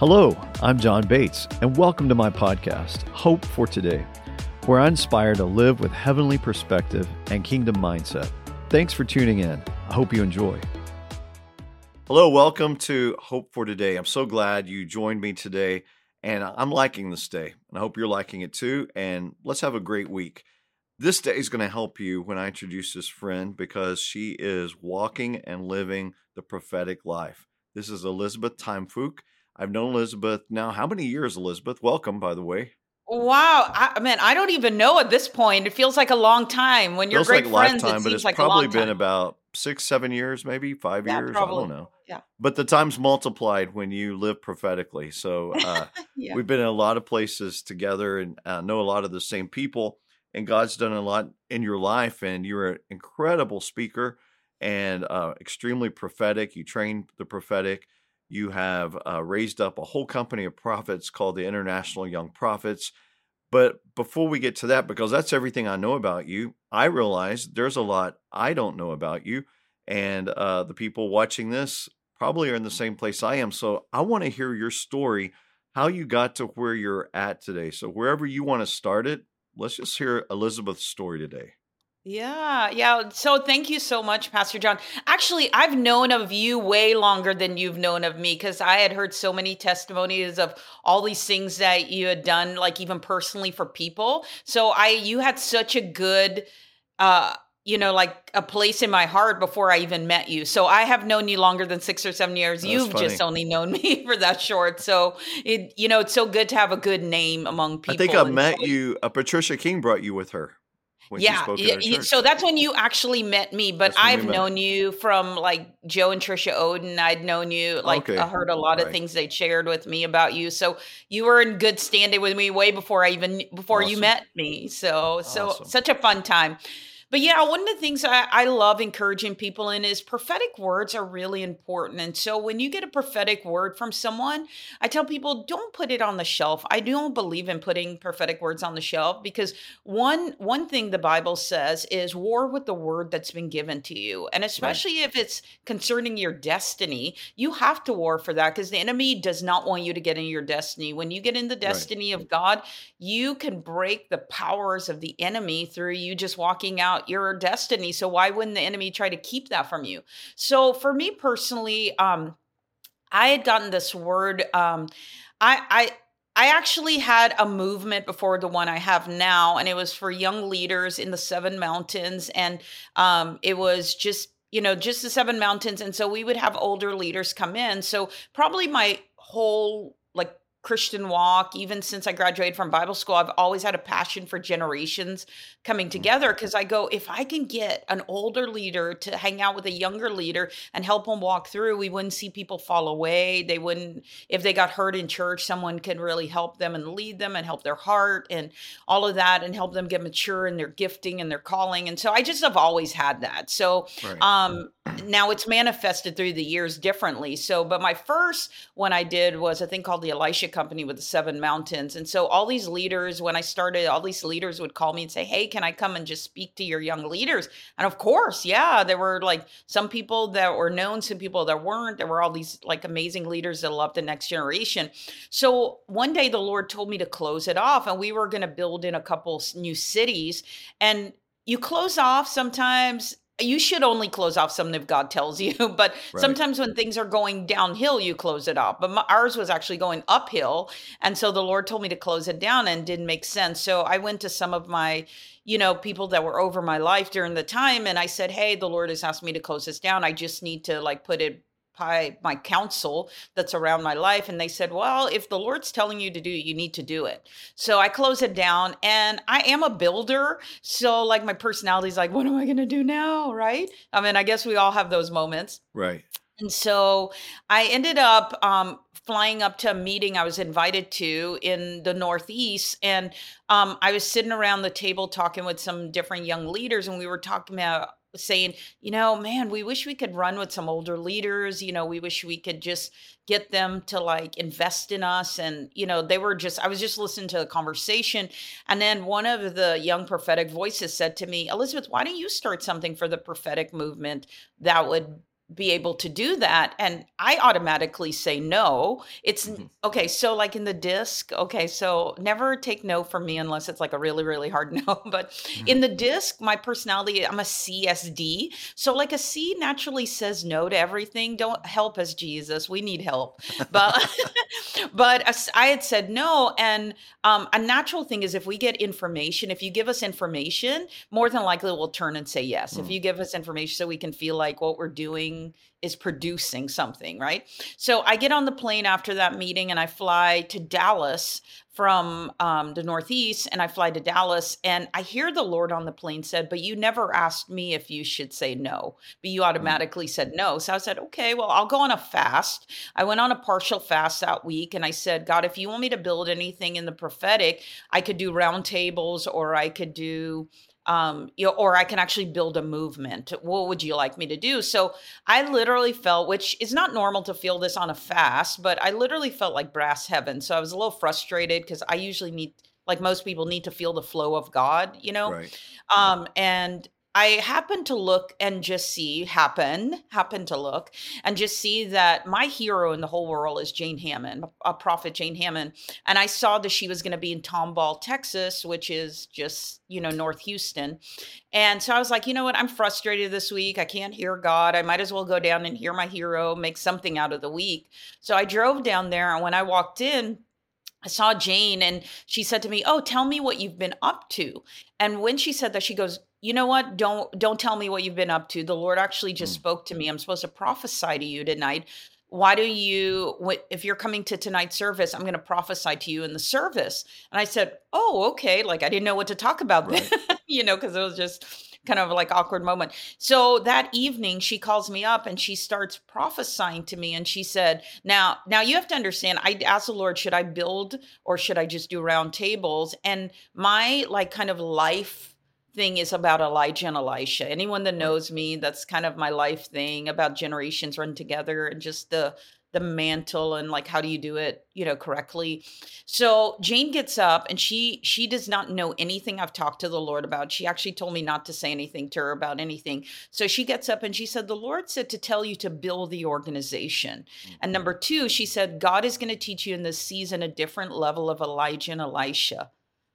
Hello, I'm John Bates, and welcome to my podcast, Hope for Today, where I inspire to live with heavenly perspective and kingdom mindset. Thanks for tuning in. I hope you enjoy. Hello, welcome to Hope for Today. I'm so glad you joined me today, and I'm liking this day, and I hope you're liking it too. And let's have a great week. This day is going to help you when I introduce this friend because she is walking and living the prophetic life. This is Elizabeth Tiam-Fook. I've known Elizabeth now. How many years, Elizabeth? Welcome, by the way. Wow, I mean, I don't even know at this point. It feels like a long time. When you're feels great like friends, lifetime, it but it's like probably been about six, seven years, maybe five yeah, years. probably. I don't know. Yeah, But the time's multiplied when you live prophetically. So uh, yeah. we've been in a lot of places together and uh, know a lot of the same people. And God's done a lot in your life. And you're an incredible speaker and uh, extremely prophetic. You train the prophetic. You have uh, raised up a whole company of prophets called the International Young Prophets. But before we get to that, because that's everything I know about you, I realize there's a lot I don't know about you. And uh, the people watching this probably are in the same place I am. So I want to hear your story, how you got to where you're at today. So wherever you want to start it, let's just hear Elizabeth's story today. Yeah, yeah. So thank you so much, Pastor John. Actually, I've known of you way longer than you've known of me because I had heard so many testimonies of all these things that you had done, like even personally for people. So I, you had such a good, uh, you know, like a place in my heart before I even met you. So I have known you longer than six or seven years. That's You've funny. just only known me for that short. So it, you know, it's so good to have a good name among people. I think I met so- you. Uh, Patricia King brought you with her yeah, yeah, so that's when you actually met me. But I've met. known you from like Joe and Trisha Oden. I'd known you, like Okay, I heard a lot of things they shared with me about you. So you were in good standing with me way before I even before you met me. So so Awesome. such a fun time. But yeah, one of the things I, I love encouraging people in is prophetic words are really important. And so when you get a prophetic word from someone, I tell people don't put it on the shelf. I don't believe in putting prophetic words on the shelf because one one thing the Bible says is war with the word that's been given to you. And especially if it's concerning your destiny, you have to war for that because the enemy does not want you to get in your destiny. When you get in the destiny of God, you can break the powers of the enemy through you just walking out your destiny. So why wouldn't the enemy try to keep that from you? So for me personally, um, I had gotten this word. Um, I, I I actually had a movement before the one I have now, and it was for young leaders in the Seven Mountains, and um, it was just you know just the Seven Mountains, and so we would have older leaders come in. So probably my whole Christian walk, even since I graduated from Bible school, I've always had a passion for generations coming together because I go, if I can get an older leader to hang out with a younger leader and help them walk through, we wouldn't see people fall away. They wouldn't, if they got hurt in church, someone can really help them and lead them and help their heart and all of that and help them get mature in their gifting and their calling. And so I just have always had that. So, Right. um, now it's manifested through the years differently. So, but my first one I did was a thing called the Elisha Company with the Seven Mountains. And so all these leaders, when I started, all these leaders would call me and say, Hey, can I come and just speak to your young leaders? And of course, yeah, there were like some people that were known, some people that weren't. There were all these like amazing leaders that loved the next generation. So one day the Lord told me to close it off, and we were going to build in a couple new cities. And you close off sometimes. You should only close off something if God tells you, but Right. sometimes when things are going downhill, you close it off. But my, ours was actually going uphill, and so the Lord told me to close it down, and didn't make sense. So I went to some of my, you know, people that were over my life during the time, and I said, "Hey, the Lord has asked me to close this down. I just need to like put it by my counsel that's around my life and they said well if the lord's telling you to do it you need to do it so i close it down and i am a builder so like my personality is like what am i going to do now right i mean i guess we all have those moments right. and so I ended up um, flying up to a meeting I was invited to in the Northeast. And um, I was sitting around the table talking with some different young leaders, and we were talking about saying, you know, man, we wish we could run with some older leaders. You know, we wish we could just get them to like invest in us. And, you know, they were just, I was just listening to the conversation. And then one of the young prophetic voices said to me, Elizabeth, why don't you start something for the prophetic movement that would be able to do that and i automatically say no. It's Mhm. okay so like in the disc okay so never take no from me unless it's like a really really hard no but in the disc my personality i'm a csd so like a c naturally says no to everything. Don't help us jesus we need help. But but i had said no and um, a natural thing is if we get information if you give us information more than likely we'll turn and say yes. If Mm. you give us information so we can feel like what we're doing is producing something right? So i get on the plane after that meeting and i fly to dallas from um, the northeast and i fly to dallas and i hear the lord on the plane said but you never asked me if you should say no. But you automatically said no. So i said okay well i'll go on a fast. I went on a partial fast that week and i said god if you want me to build anything in the prophetic i could do round tables or i could do um you know, or i can actually build a movement. What would you like me to do? So i literally felt which is not normal to feel this on a fast but i literally felt like brass heaven. So i was a little frustrated because i usually need like most people need to feel the flow of god you know? Right. um and i happened to look and just see happen happen to look and just see that my hero in the whole world is jane Hamon a prophet jane Hamon and i saw that she was going to be in tomball texas which is just you know north houston and so i was like you know what? I'm frustrated this week. I can't hear god. I might as well go down and hear my hero make something out of the week. So i drove down there and when i walked in I saw Jane and she said to me, "Oh, tell me what you've been up to." And when she said that, she goes, "You know what? Don't don't tell me what you've been up to. The Lord actually just Mm. spoke to me. I'm supposed to prophesy to you tonight. Why do you if you're coming to tonight's service, I'm going to prophesy to you in the service." And I said, "Oh, okay." Like I didn't know what to talk about then, you know, because it was just kind of like awkward moment. So that evening she calls me up and she starts prophesying to me and she said, "Now, now you have to understand, I asked the Lord, should I build or should I just do round tables?" And my like kind of life thing is about Elijah and Elisha. Anyone that knows me, that's kind of my life thing about generations run together and just the the mantle and like how do you do it, you know, correctly. So Jane gets up and she she does not know anything I've talked to the Lord about. She actually told me not to say anything to her about anything. So she gets up and she said, The Lord said to tell you to build the organization. And Mhm. number two, she said, God is going to teach you in this season a different level of Elijah and Elisha.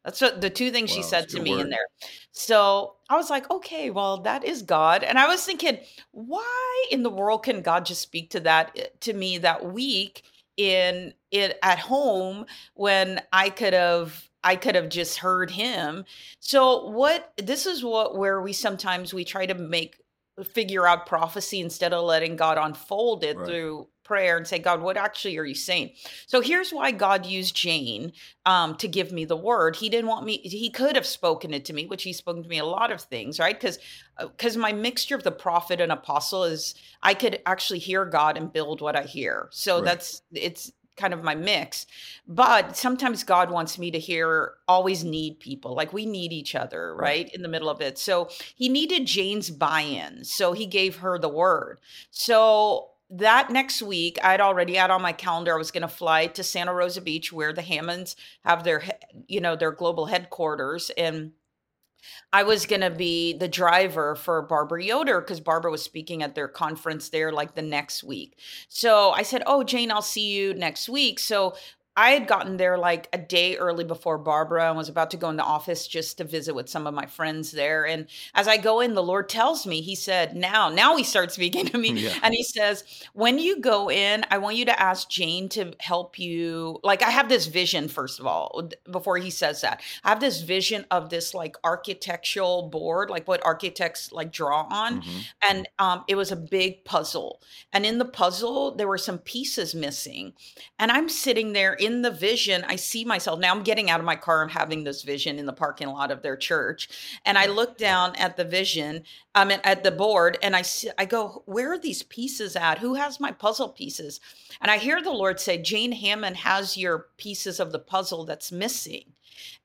That's what the two things she said to me in there. So I was like, okay, well, that is God. And I was thinking, why in the world can God just speak to that eh, to me that week in it at home when I could have I could have just heard him. So what this is what where we sometimes we try to make figure out prophecy instead of letting God unfold it Right. through prayer and say, God, what actually are you saying? So here's why God used Jane um, to give me the word. He didn't want me, he could have spoken it to me, which he's spoken to me a lot of things, right? Because because my mixture of the prophet and apostle is I could actually hear God and build what I hear. So Right. that's it's kind of my mix. But sometimes God wants me to hear always need people. Like we need each other, Right. right? In the middle of it. So he needed Jane's buy-in. So he gave her the word. So that next week, I'd already had on my calendar. I was going to fly to Santa Rosa Beach, where the Hamons have their, you know, their global headquarters, and I was going to be the driver for Barbara Yoder because Barbara was speaking at their conference there like the next week. So I said, "Oh, Jane, I'll see you next week." So I had gotten there like a day early before Barbara and was about to go in the office just to visit with some of my friends there. And as I go in, the Lord tells me, He said, Now, now He starts speaking to me. Yeah. And He says, When you go in, I want you to ask Jane to help you. Like, I have this vision, first of all, before He says that. I have this vision of this like architectural board, like what architects like draw on. Mhm. And um, it was a big puzzle. And in the puzzle, there were some pieces missing. And I'm sitting there in the vision. I see myself. Now I'm getting out of my car. I'm having this vision in the parking lot of their church. And I look down at the vision, um, I mean, at the board, and I see, I go, where are these pieces at? Who has my puzzle pieces? And I hear the Lord say, Jane Hamon has your pieces of the puzzle that's missing.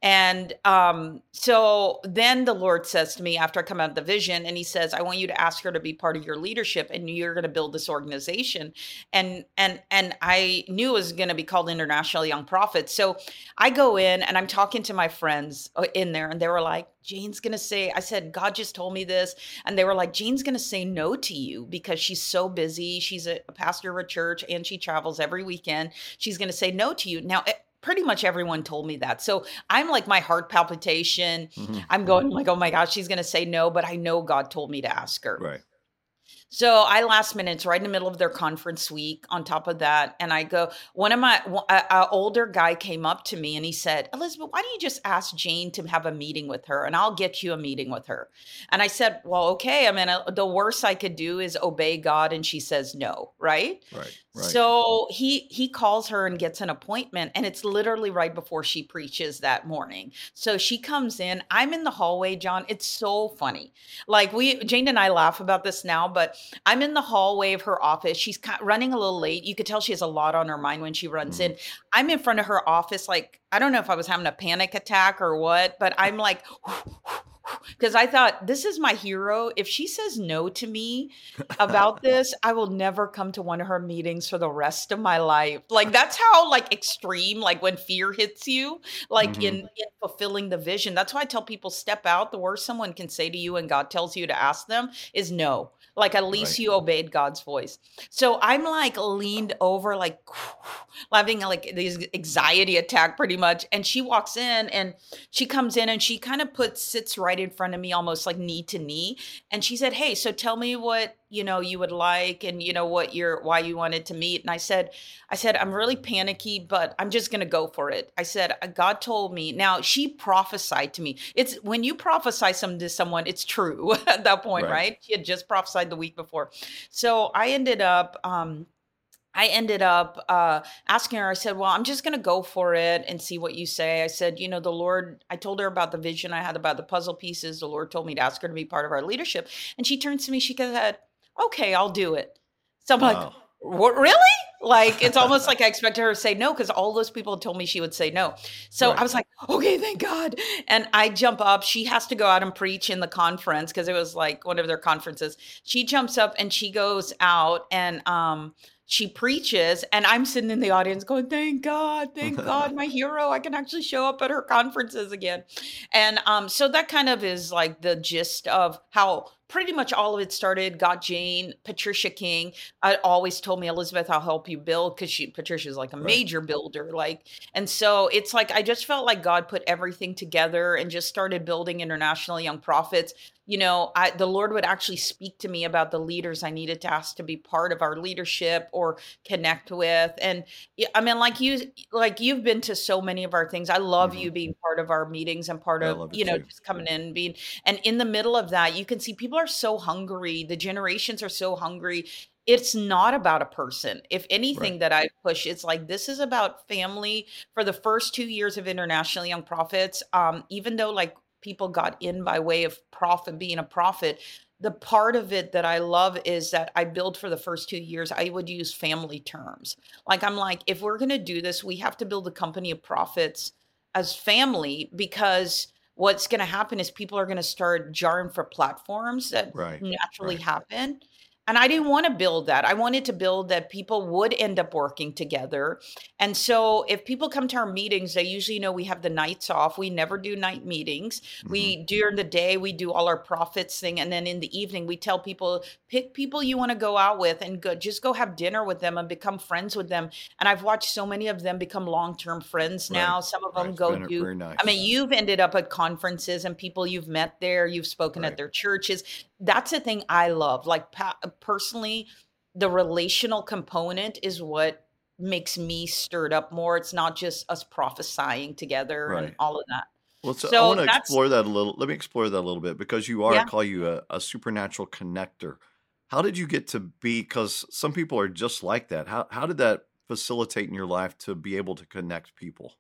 And um, so then the Lord says to me after I come out of the vision, and He says, "I want you to ask her to be part of your leadership, and you're going to build this organization." And and and I knew it was going to be called International Young Prophets. So I go in and I'm talking to my friends uh, in there, and they were like, Jane's going to say, I said, God just told me this. And they were like, Jane's going to say no to you because she's so busy. She's a, pastor of a church and she travels every weekend. She's going to say no to you. Now, pretty much everyone told me that. So I'm like my heart palpitation. Mm-hmm. I'm going like, oh my gosh, she's going to say no, but I know God told me to ask her. Right. So I last minutes right in the middle of their conference week. On top of that, and I go, one of my a, older guy came up to me and he said, Elizabeth, why don't you just ask Jane to have a meeting with her, and I'll get you a meeting with her. And I said, well, okay. I mean, uh, the worst I could do is obey God, and she says no, right? Right. Right. So he he calls her and gets an appointment, and it's literally right before she preaches that morning. So she comes in. I'm in the hallway, John. It's so funny. Like we, Jane and I laugh about this now, but I'm in the hallway of her office. She's running a little late. You could tell she has a lot on her mind when she runs mm-hmm. in. I'm in front of her office, like I don't know if I was having a panic attack or what, but I'm like because I thought this is my hero. If she says no to me about this, I will never come to one of her meetings for the rest of my life. Like that's how like extreme, like when fear hits you, like mm-hmm. in, in fulfilling the vision. That's why I tell people step out. The worst someone can say to you and God tells you to ask them is no. Like at least right. you obeyed God's voice. So I'm like leaned over, like having like this anxiety attack pretty much. And she walks in and she comes in and she kind of puts sits right in front of me, almost like knee to knee. And she said, Hey, so tell me what you know you would like and you know what you're why you wanted to meet and i said i said i'm really panicky but i'm just going to go for it i said uh, god told me now she prophesied to me it's when you prophesy something to someone it's true at that point right. right she had just prophesied the week before so i ended up um I ended up uh, asking her, I said, Well, I'm just going to go for it and see what you say. I said, You know, the Lord, I told her about the vision I had about the puzzle pieces. The Lord told me to ask her to be part of our leadership. And she turns to me, she said, okay, I'll do it. So I'm wow. like, what, really? Like, it's almost like I expected her to say no because all those people told me she would say no. So right. I was like, okay, thank God. And I jump up. She has to go out and preach in the conference because it was like one of their conferences. She jumps up and she goes out and, um, she preaches and i'm sitting in the audience going thank god thank god my hero i can actually show up at her conferences again and um, so that kind of is like the gist of how pretty much all of it started. Got Jane, Patricia King. I always told me, Elizabeth, I'll help you build because she Patricia's like a right. major builder. Like, and so it's like I just felt like God put everything together and just started building international young prophets. You know, I the Lord would actually speak to me about the leaders I needed to ask to be part of our leadership or connect with. And I mean, like you, like you've been to so many of our things. I love mm-hmm. you being part of our meetings and part of you know too. just coming in and being and in the middle of that, you can see people are so hungry. The generations are so hungry. It's not about a person. If anything right. that I push, it's like this is about family. For the first two years of International Young Prophets, um, even though like people got in by way of profit being a prophet, the part of it that I love is that I build for the first two years, I would use family terms. Like, I'm like, if we're going to do this, we have to build a company of prophets as family because what's going to happen is people are going to start jarring for platforms that right, naturally right. happen and I didn't want to build that. I wanted to build that people would end up working together. And so if people come to our meetings, they usually know we have the nights off. We never do night meetings. Mm-hmm. We during the day we do all our prophets thing and then in the evening we tell people pick people you want to go out with and go just go have dinner with them and become friends with them. And I've watched so many of them become long-term friends now. Right. Some of them right. go do nice. I mean, you've ended up at conferences and people you've met there, you've spoken right. at their churches that's the thing I love. Like pa- uh, personally, the relational component is what makes me stirred up more. It's not just us prophesying together right. and all of that. Well, so, so I want to explore that a little. Let me explore that a little bit because you are, yeah. I call you a, a supernatural connector. How did you get to be? Because some people are just like that. How how did that facilitate in your life to be able to connect people?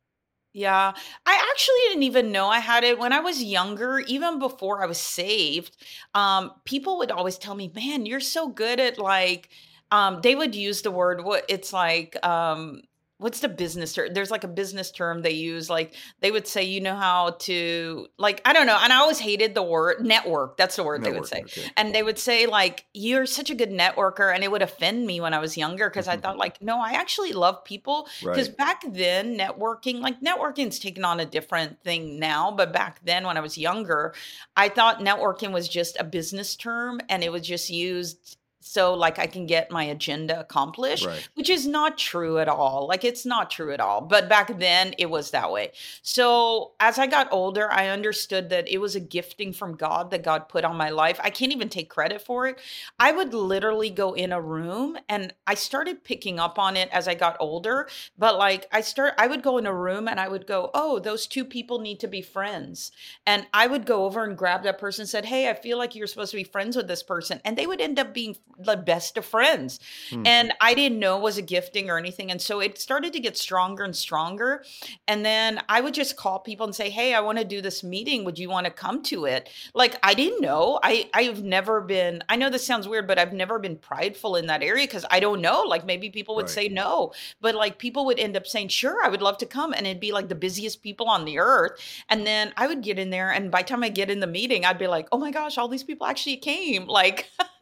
Yeah. I actually didn't even know I had it when I was younger, even before I was saved. Um, people would always tell me, "Man, you're so good at like," um, they would use the word what it's like. Um, what's the business term? There's like a business term they use. Like they would say, you know how to like I don't know. And I always hated the word network. That's the word they would say. Okay. And they would say like you're such a good networker, and it would offend me when I was younger because I mm-hmm. thought like no, I actually love people. Because Right. back then, networking like networking's taken on a different thing now, but back then when I was younger, I thought networking was just a business term and it was just used so like I can get my agenda accomplished Right. which is not true at all. Like it's not true at all. But back then it was that way. So as I got older, I understood that it was a gifting from God that God put on my life. I can't even take credit for it. I would literally go in a room and I started picking up on it as I got older. But like I start I would go in a room and I would go, "Oh, those two people need to be friends." And I would go over and grab that person and said, "Hey, I feel like you're supposed to be friends with this person." And they would end up being the best of friends Hmm. and I didn't know it was a gifting or anything. And so it started to get stronger and stronger. And then I would just call people and say, Hey, I want to do this meeting. Would you want to come to it? Like I didn't know. I, I've never been, I know this sounds weird, but I've never been prideful in that area because I don't know. Like maybe people would Right. say no, but like people would end up saying, Sure, I would love to come. And it'd be like the busiest people on the earth. And then I would get in there. And by the time I get in the meeting, I'd be like, Oh my gosh, all these people actually came. Like,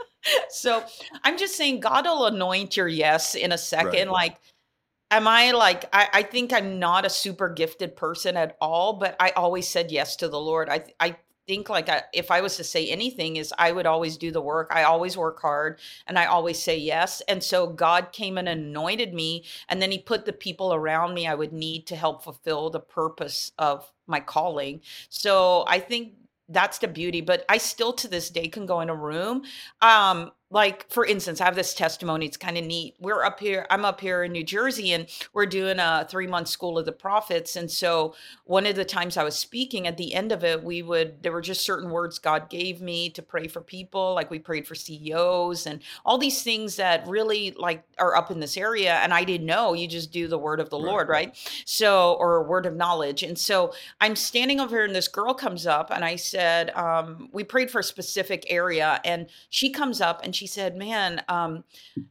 so I'm just saying God will anoint your yes in a Right. second. Like, am I like, I, I think I'm not a super gifted person at all, but I always said yes to the Lord. I, I think like I, if I was to say anything is I would always do the work. I always work hard and I always say yes. And so God came and anointed me and then he put the people around me I would need to help fulfill the purpose of my calling. So I think that's the beauty but i still to this day can go in a room um like for instance i have this testimony it's kind of neat we're up here i'm up here in new jersey and we're doing a three month school of the prophets and so one of the times i was speaking at the end of it we would there were just certain words god gave me to pray for people like we prayed for ceos and all these things that really like are up in this area and i didn't know you just do the word of the Right. lord right so or a word of knowledge and so I'm standing over here and this girl comes up and I said, um, we prayed for a specific area and she comes up and she said, man, um,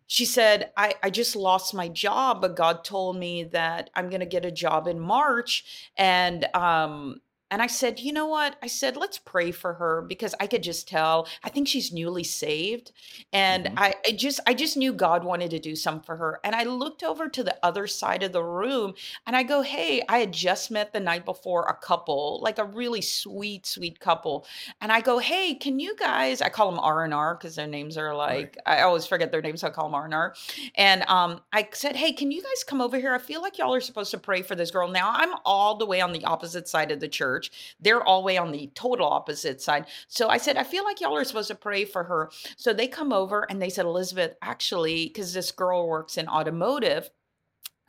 she said, I, I just lost my job, but God told me that I'm going to get a job in March. And, um, and I said, you know what? I said, let's pray for her because I could just tell. I think she's newly saved. And Mhm. I, I just I just knew God wanted to do something for her. And I looked over to the other side of the room and I go, hey, I had just met the night before a couple, like a really sweet, sweet couple. And I go, hey, can you guys? I call them R and R because their names are Right. like I always forget their names. So I call them R and R. And um, I said, hey, can you guys come over here? I feel like y'all are supposed to pray for this girl. Now I'm all the way on the opposite side of the church. They're all way on the total opposite side. So I said, I feel like y'all are supposed to pray for her. So they come over and they said, Elizabeth, actually, because this girl works in automotive.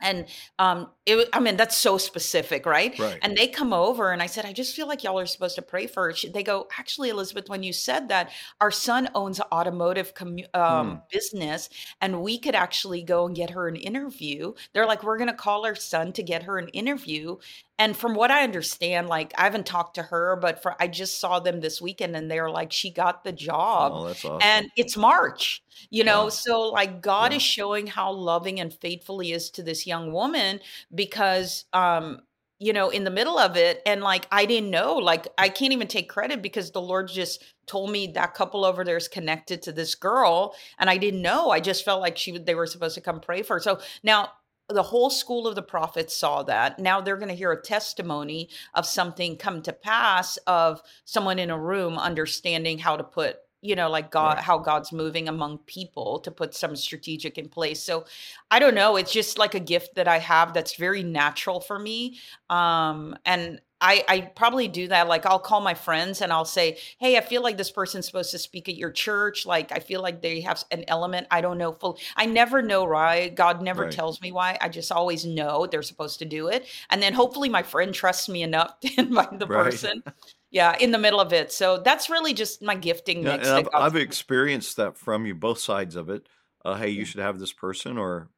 And um, it, I mean, that's so specific, right? Right. And they come over, and I said, I just feel like y'all are supposed to pray for her. She, they go, actually, Elizabeth, when you said that, our son owns an automotive commu- um, business, and we could actually go and get her an interview. They're like, we're going to call our son to get her an interview. And from what I understand, like I haven't talked to her, but for I just saw them this weekend, and they're like, she got the job Oh, awesome. and it's March, you know. Wow. So like God Yeah. is showing how loving and faithful he is to this young woman because um you know in the middle of it and like I didn't know like I can't even take credit because the Lord just told me that couple over there is connected to this girl and I didn't know. I just felt like she they were supposed to come pray for her. So now the whole school of the prophets saw that. Now they're going to hear a testimony of something come to pass of someone in a room understanding how to put you know like god Right. how god's moving among people to put some strategic in place so i don't know it's just like a gift that i have that's very natural for me um and I, I probably do that. Like I'll call my friends and I'll say, "Hey, I feel like this person's supposed to speak at your church. Like I feel like they have an element I don't know full. I never know why. God never Right. tells me why. I just always know they're supposed to do it. And then hopefully my friend trusts me enough to invite the Right. person. Yeah, in the middle of it. So that's really just my gifting Yeah, I've, I've experienced that from you, both sides of it. Uh, hey, you should have this person, or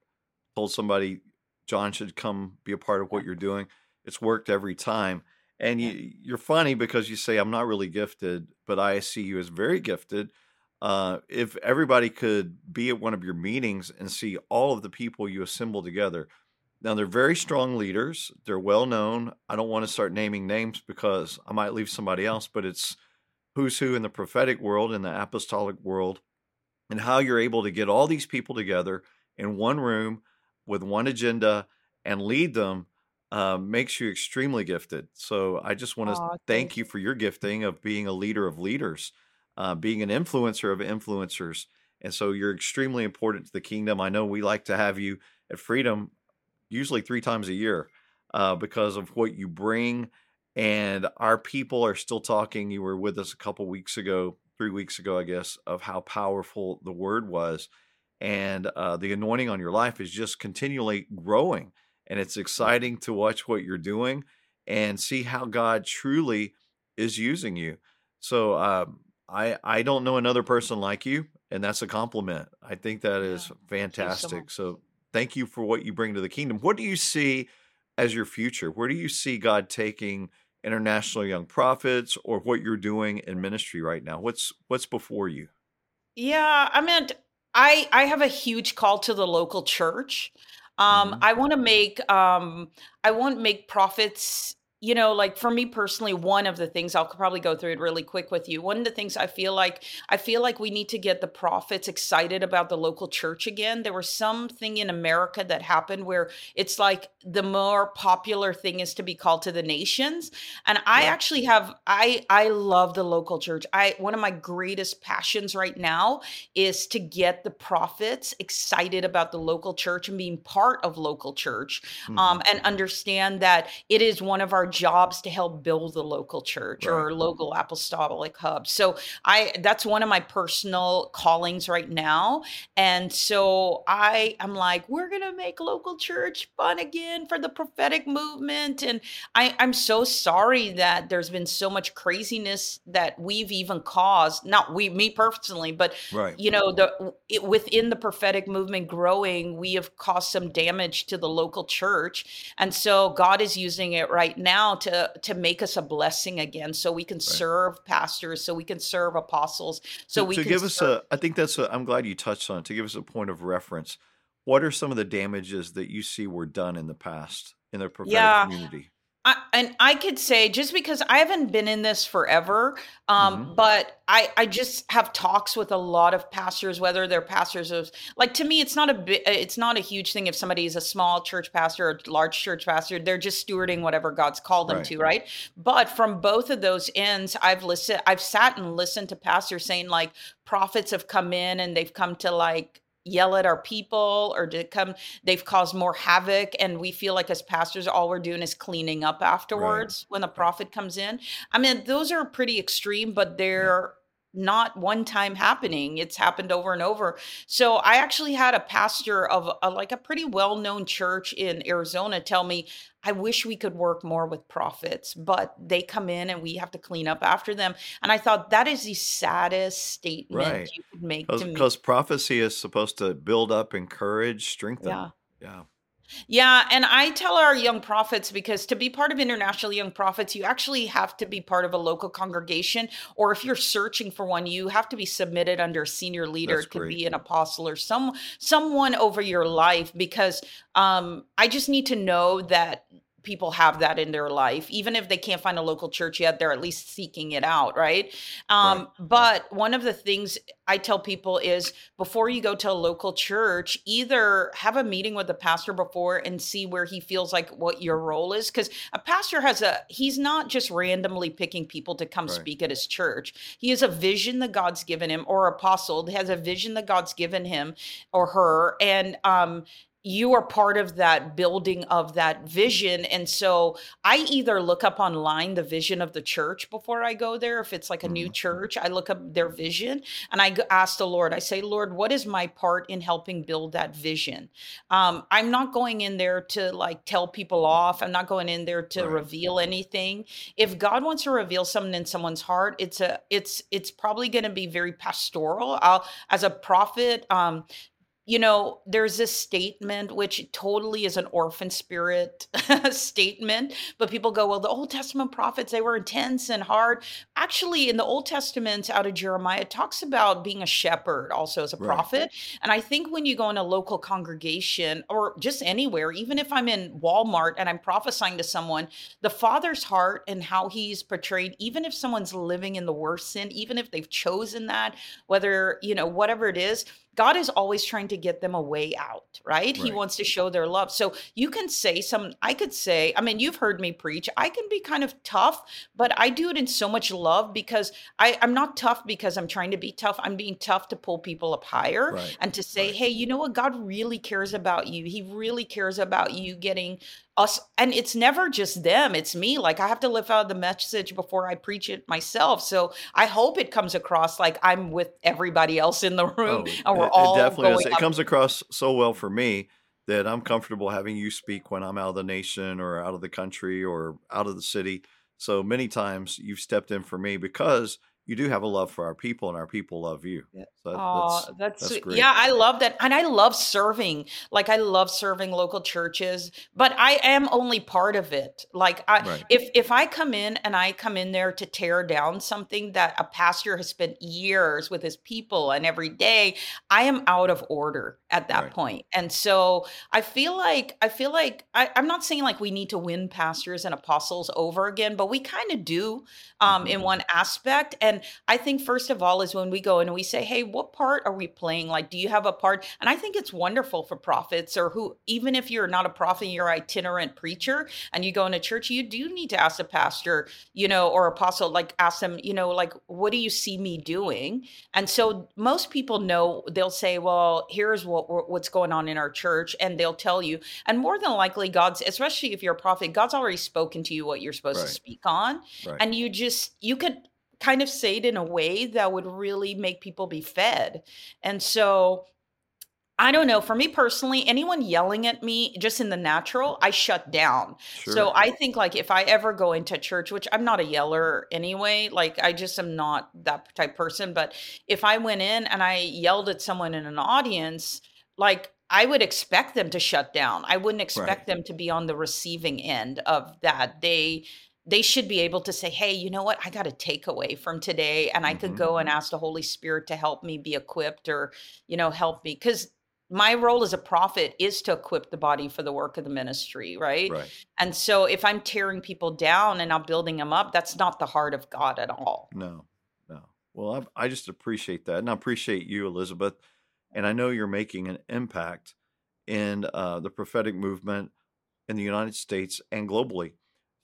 told somebody John should come be a part of what you're doing. It's worked every time. And you, you're funny because you say, I'm not really gifted, but I see you as very gifted. Uh, if everybody could be at one of your meetings and see all of the people you assemble together, Now they're very strong leaders. They're well known. I don't want to start naming names because I might leave somebody else, but it's who's who in the prophetic world, in the apostolic world, and how you're able to get all these people together in one room with one agenda and lead them uh, makes you extremely gifted. So I just want to Aw, thank thank you for your gifting of being a leader of leaders, uh, being an influencer of influencers. And so you're extremely important to the kingdom. I know we like to have you at Freedom usually three times a year uh, because of what you bring. And our people are still talking. You were with us a couple weeks ago, three weeks ago, I guess, of how powerful the word was. And uh, the anointing on your life is just continually growing. And it's exciting to watch what you're doing and see how God truly is using you. So um, I I don't know another person like you, and that's a compliment. I think that is Thank you so fantastic. So thank you for what you bring to the kingdom. What do you see as your future? Where do you see God taking international young prophets, or what you're doing in ministry right now? What's what's before you? Yeah, I mean, I I have a huge call to the local church. Um, hmm I want to make um, I want to make prophets. You know, like for me personally, one of the things I'll probably go through it really quick with you. One of the things I feel like I feel like we need to get the prophets excited about the local church again. There was something in America that happened where it's like the more popular thing is to be called to the nations, and I Right. actually have I I love the local church. I one of my greatest passions right now is to get the prophets excited about the local church and being part of local church hmm um, and understand that it is one of our jobs to help build the local church Right. or local apostolic hub so i that's one of my personal callings right now and so i am like we're gonna make local church fun again for the prophetic movement and I, i'm so sorry that there's been so much craziness that we've even caused not we me personally but Right. you know the it, within the prophetic movement growing we have caused some damage to the local church and so god is using it right now to to make us a blessing again so we can Right. serve pastors so we can serve apostles so we to can give us a, I think that's a, I'm glad you touched on it. To give us a point of reference, what are some of the damages that you see were done in the past in the prophetic yeah community? I, and I could say just because I haven't been in this forever, um, but I I just have talks with a lot of pastors, whether they're pastors of like to me, it's not a bit, it's not a huge thing if somebody is a small church pastor or large church pastor. They're just stewarding whatever God's called them Right. to, right? But from both of those ends, I've listened, I've sat and listened to pastors saying like prophets have come in and they've come to like yell at our people or to come they've caused more havoc and we feel like as pastors all we're doing is cleaning up Right. afterwards when the Right. prophet comes in i mean those are pretty extreme but they're not one time happening it's happened over and over so i actually had a pastor of a, like a pretty well-known church in arizona tell me i wish we could work more with prophets but they come in and we have to clean up after them and i thought that is the saddest statement Right. you could make Because to me because prophecy is supposed to build up, encourage, strengthen. yeah Yeah. Yeah, and I tell our young prophets because to be part of International Young Prophets, you actually have to be part of a local congregation, or if you're searching for one, you have to be submitted under a senior leader. That's It could great. be an apostle or some someone over your life because um, I just need to know that people have that in their life even if they can't find a local church yet they're at least seeking it out right Right. um, but one of the things i tell people is before you go to a local church either have a meeting with the pastor before and see where he feels like what your role is because a pastor has a he's not just randomly picking people to come Right. speak at his church he has a vision that god's given him or apostle has a vision that god's given him or her and um you are part of that building of that vision and so i either look up online the vision of the church before i go there if it's like a new hmm church i look up their vision and i ask the lord i say lord what is my part in helping build that vision? Um, i'm not going in there to like tell people off i'm not going in there to Right. reveal anything. If god wants to reveal something in someone's heart it's a it's it's probably going to be very pastoral. I'll, as a prophet um you know, there's this statement which totally is an orphan spirit statement, but people go, well, the Old Testament prophets, they were intense and hard. Actually, in the Old Testament, out of Jeremiah, it talks about being a shepherd also as a Right. prophet. And I think when you go in a local congregation or just anywhere, even if I'm in Walmart and I'm prophesying to someone, the Father's heart and how he's portrayed, even if someone's living in the worst sin, even if they've chosen that, whether, you know, whatever it is, God is always trying to get them a way out, right? He wants to show their love. So you can say some, I could say, I mean, you've heard me preach. I can be kind of tough, but I do it in so much love because I, I'm not tough because I'm trying to be tough. I'm being tough to pull people up higher Right. and to say, Right. hey, you know what? God really cares about you. He really cares about you getting us. And it's never just them, it's me. Like I have to live out the message before I preach it myself. So I hope it comes across like I'm with everybody else in the room Oh, and we're it, it all definitely is. It up. comes across so well for me that I'm comfortable having you speak when I'm out of the nation or out of the country or out of the city. So many times you've stepped in for me because you do have a love for our people and our people love you. Yeah. So that, Oh, that's that's that's great. Yeah, I love that. And I love serving. Like I love serving local churches, but I am only part of it. Like I Right. if if I come in and I come in there to tear down something that a pastor has spent years with his people and every day, I am out of order at that Right. point. And so I feel like I feel like I, I'm not saying like we need to win pastors and apostles over again, but we kind of do um, in hmm one aspect. And I think first of all is when we go and we say, "Hey, what part are we playing? Like, do you have a part?" And I think it's wonderful for prophets or who, even if you're not a prophet, you're an itinerant preacher, and you go in a church, you do need to ask the pastor, you know, or apostle, like ask them, you know, like, "What do you see me doing?" And so most people know they'll say, "Well, here's what what's going on in our church," and they'll tell you. And more than likely, God's, especially if you're a prophet, God's already spoken to you what you're supposed to speak on Right. and you just you could kind of say it in a way that would really make people be fed. And so i don't know for me personally anyone yelling at me just in the natural i shut down. So i think like if i ever go into church which i'm not a yeller anyway like i just am not that type person but if i went in and i yelled at someone in an audience like i would expect them to shut down. I wouldn't Right. expect them to be on the receiving end of that. They they should be able to say, hey, you know what? I got a takeaway from today, and I could hmm go and ask the Holy Spirit to help me be equipped or, you know, help me. Because my role as a prophet is to equip the body for the work of the ministry, right? Right. And so if I'm tearing people down and not building them up, that's not the heart of God at all. No, no. Well, I, I just appreciate that. And I appreciate you, Elizabeth. And I know you're making an impact in uh, the prophetic movement in the United States and globally.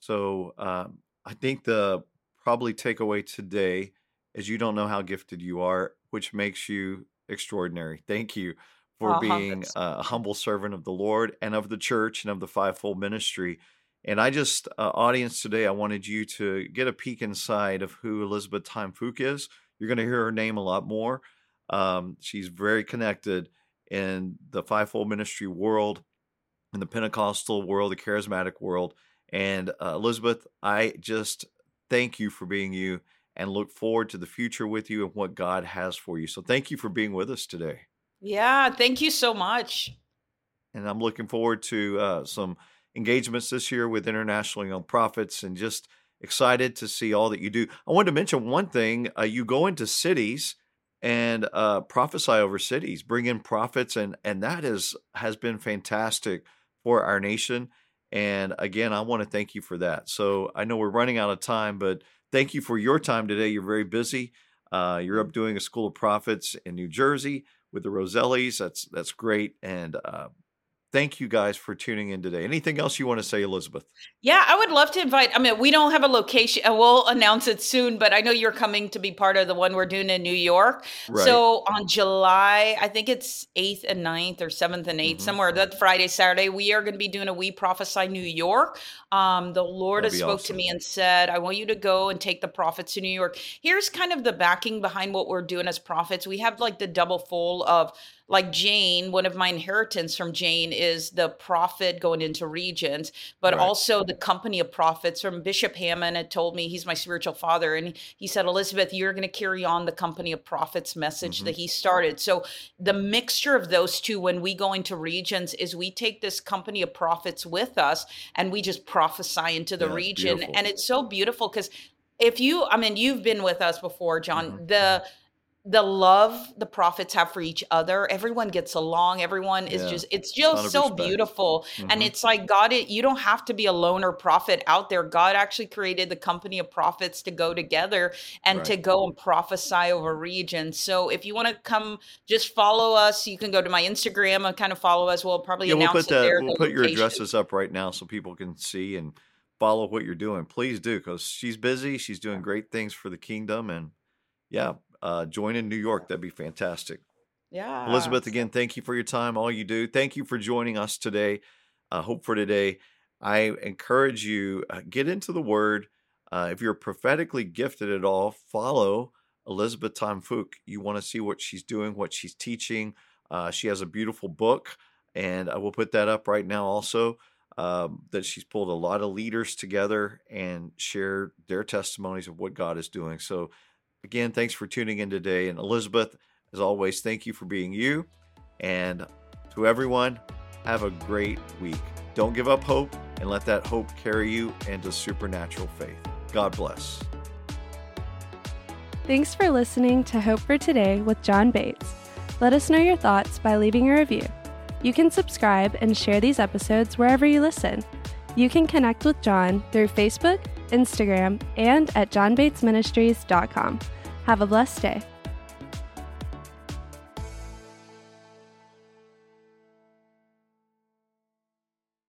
So um, I think the probably takeaway today is you don't know how gifted you are, which makes you extraordinary. Thank you for Uh-huh. being a humble servant of the Lord and of the church and of the fivefold ministry. And I just, uh, audience today, I wanted you to get a peek inside of who Elizabeth Tiam-Fook is. You're going to hear her name a lot more. Um, she's very connected in the fivefold ministry world, in the Pentecostal world, the charismatic world. And uh, Elizabeth, I just thank you for being you and look forward to the future with you and what God has for you. So thank you for being with us today. yeah. Thank you so much. And I'm looking forward to uh, some engagements this year with international young prophets and just excited to see all that you do. I wanted to mention one thing. Uh, you go into cities and uh, prophesy over cities, bring in prophets, and and that is has been fantastic for our nation. And again, I want to thank you for that. So I know we're running out of time, but thank you for your time today. You're very busy. Uh, you're up doing a school of prophets in New Jersey with the Rosellis. That's that's great. And uh, thank you guys for tuning in today. Anything else you want to say, Elizabeth? Yeah, I would love to invite. I mean, we don't have a location, we'll announce it soon. But I know you're coming to be part of the one we're doing in New York. Right. So on July, I think it's eighth and 9th or seventh and 8th, hmm somewhere that Friday, Saturday, we are going to be doing a We Prophesy New York. Um, the Lord That'd has spoke to me and said, "I want you to go and take the prophets to New York." Here's kind of the backing behind what we're doing as prophets. We have like the double full of like Jane, one of my inheritance from Jane is the prophet going into regions, but Right. also the company of prophets from Bishop Hamon had told me he's my spiritual father. And he said, Elizabeth, you're going to carry on the company of prophets message Mhm. that he started. So the mixture of those two, when we go into regions, is we take this company of prophets with us and we just prophesy into the Yeah, region. beautiful. And it's so beautiful because if you, I mean, you've been with us before, John, Mhm. the, the love the prophets have for each other everyone gets along everyone is Yeah. just it's just so respect. beautiful and Mhm. it's like god it, you don't have to be a loner prophet out there god actually created the company of prophets to go together and to go and prophesy over regions so if you want to come just follow us you can go to my instagram and kind of follow us we'll probably Yeah, we'll announce put it that. there We'll put your addresses up right now so people can see and follow what you're doing. Please do because she's busy. She's doing great things for the kingdom, and yeah, uh, join in New York. That'd be fantastic. yeah Elizabeth, again, thank you for your time, all you do. Thank you for joining us today. Uh, Hope for today. I encourage you uh, get into the Word. Uh, if you're prophetically gifted at all, follow Elizabeth Tiam-Fook. You want to see what she's doing, what she's teaching. Uh, she has a beautiful book, and I will put that up right now. Also, um, that she's pulled a lot of leaders together and shared their testimonies of what God is doing. So, again, thanks for tuning in today. And Elizabeth, as always, thank you for being you. And to everyone, have a great week. Don't give up hope and let that hope carry you into supernatural faith. God bless. Thanks for listening to Hope for Today with John Bates. Let us know your thoughts by leaving a review. You can subscribe and share these episodes wherever you listen. You can connect with John through Facebook, Instagram, and at johnbatesministries.com. Have a blessed day.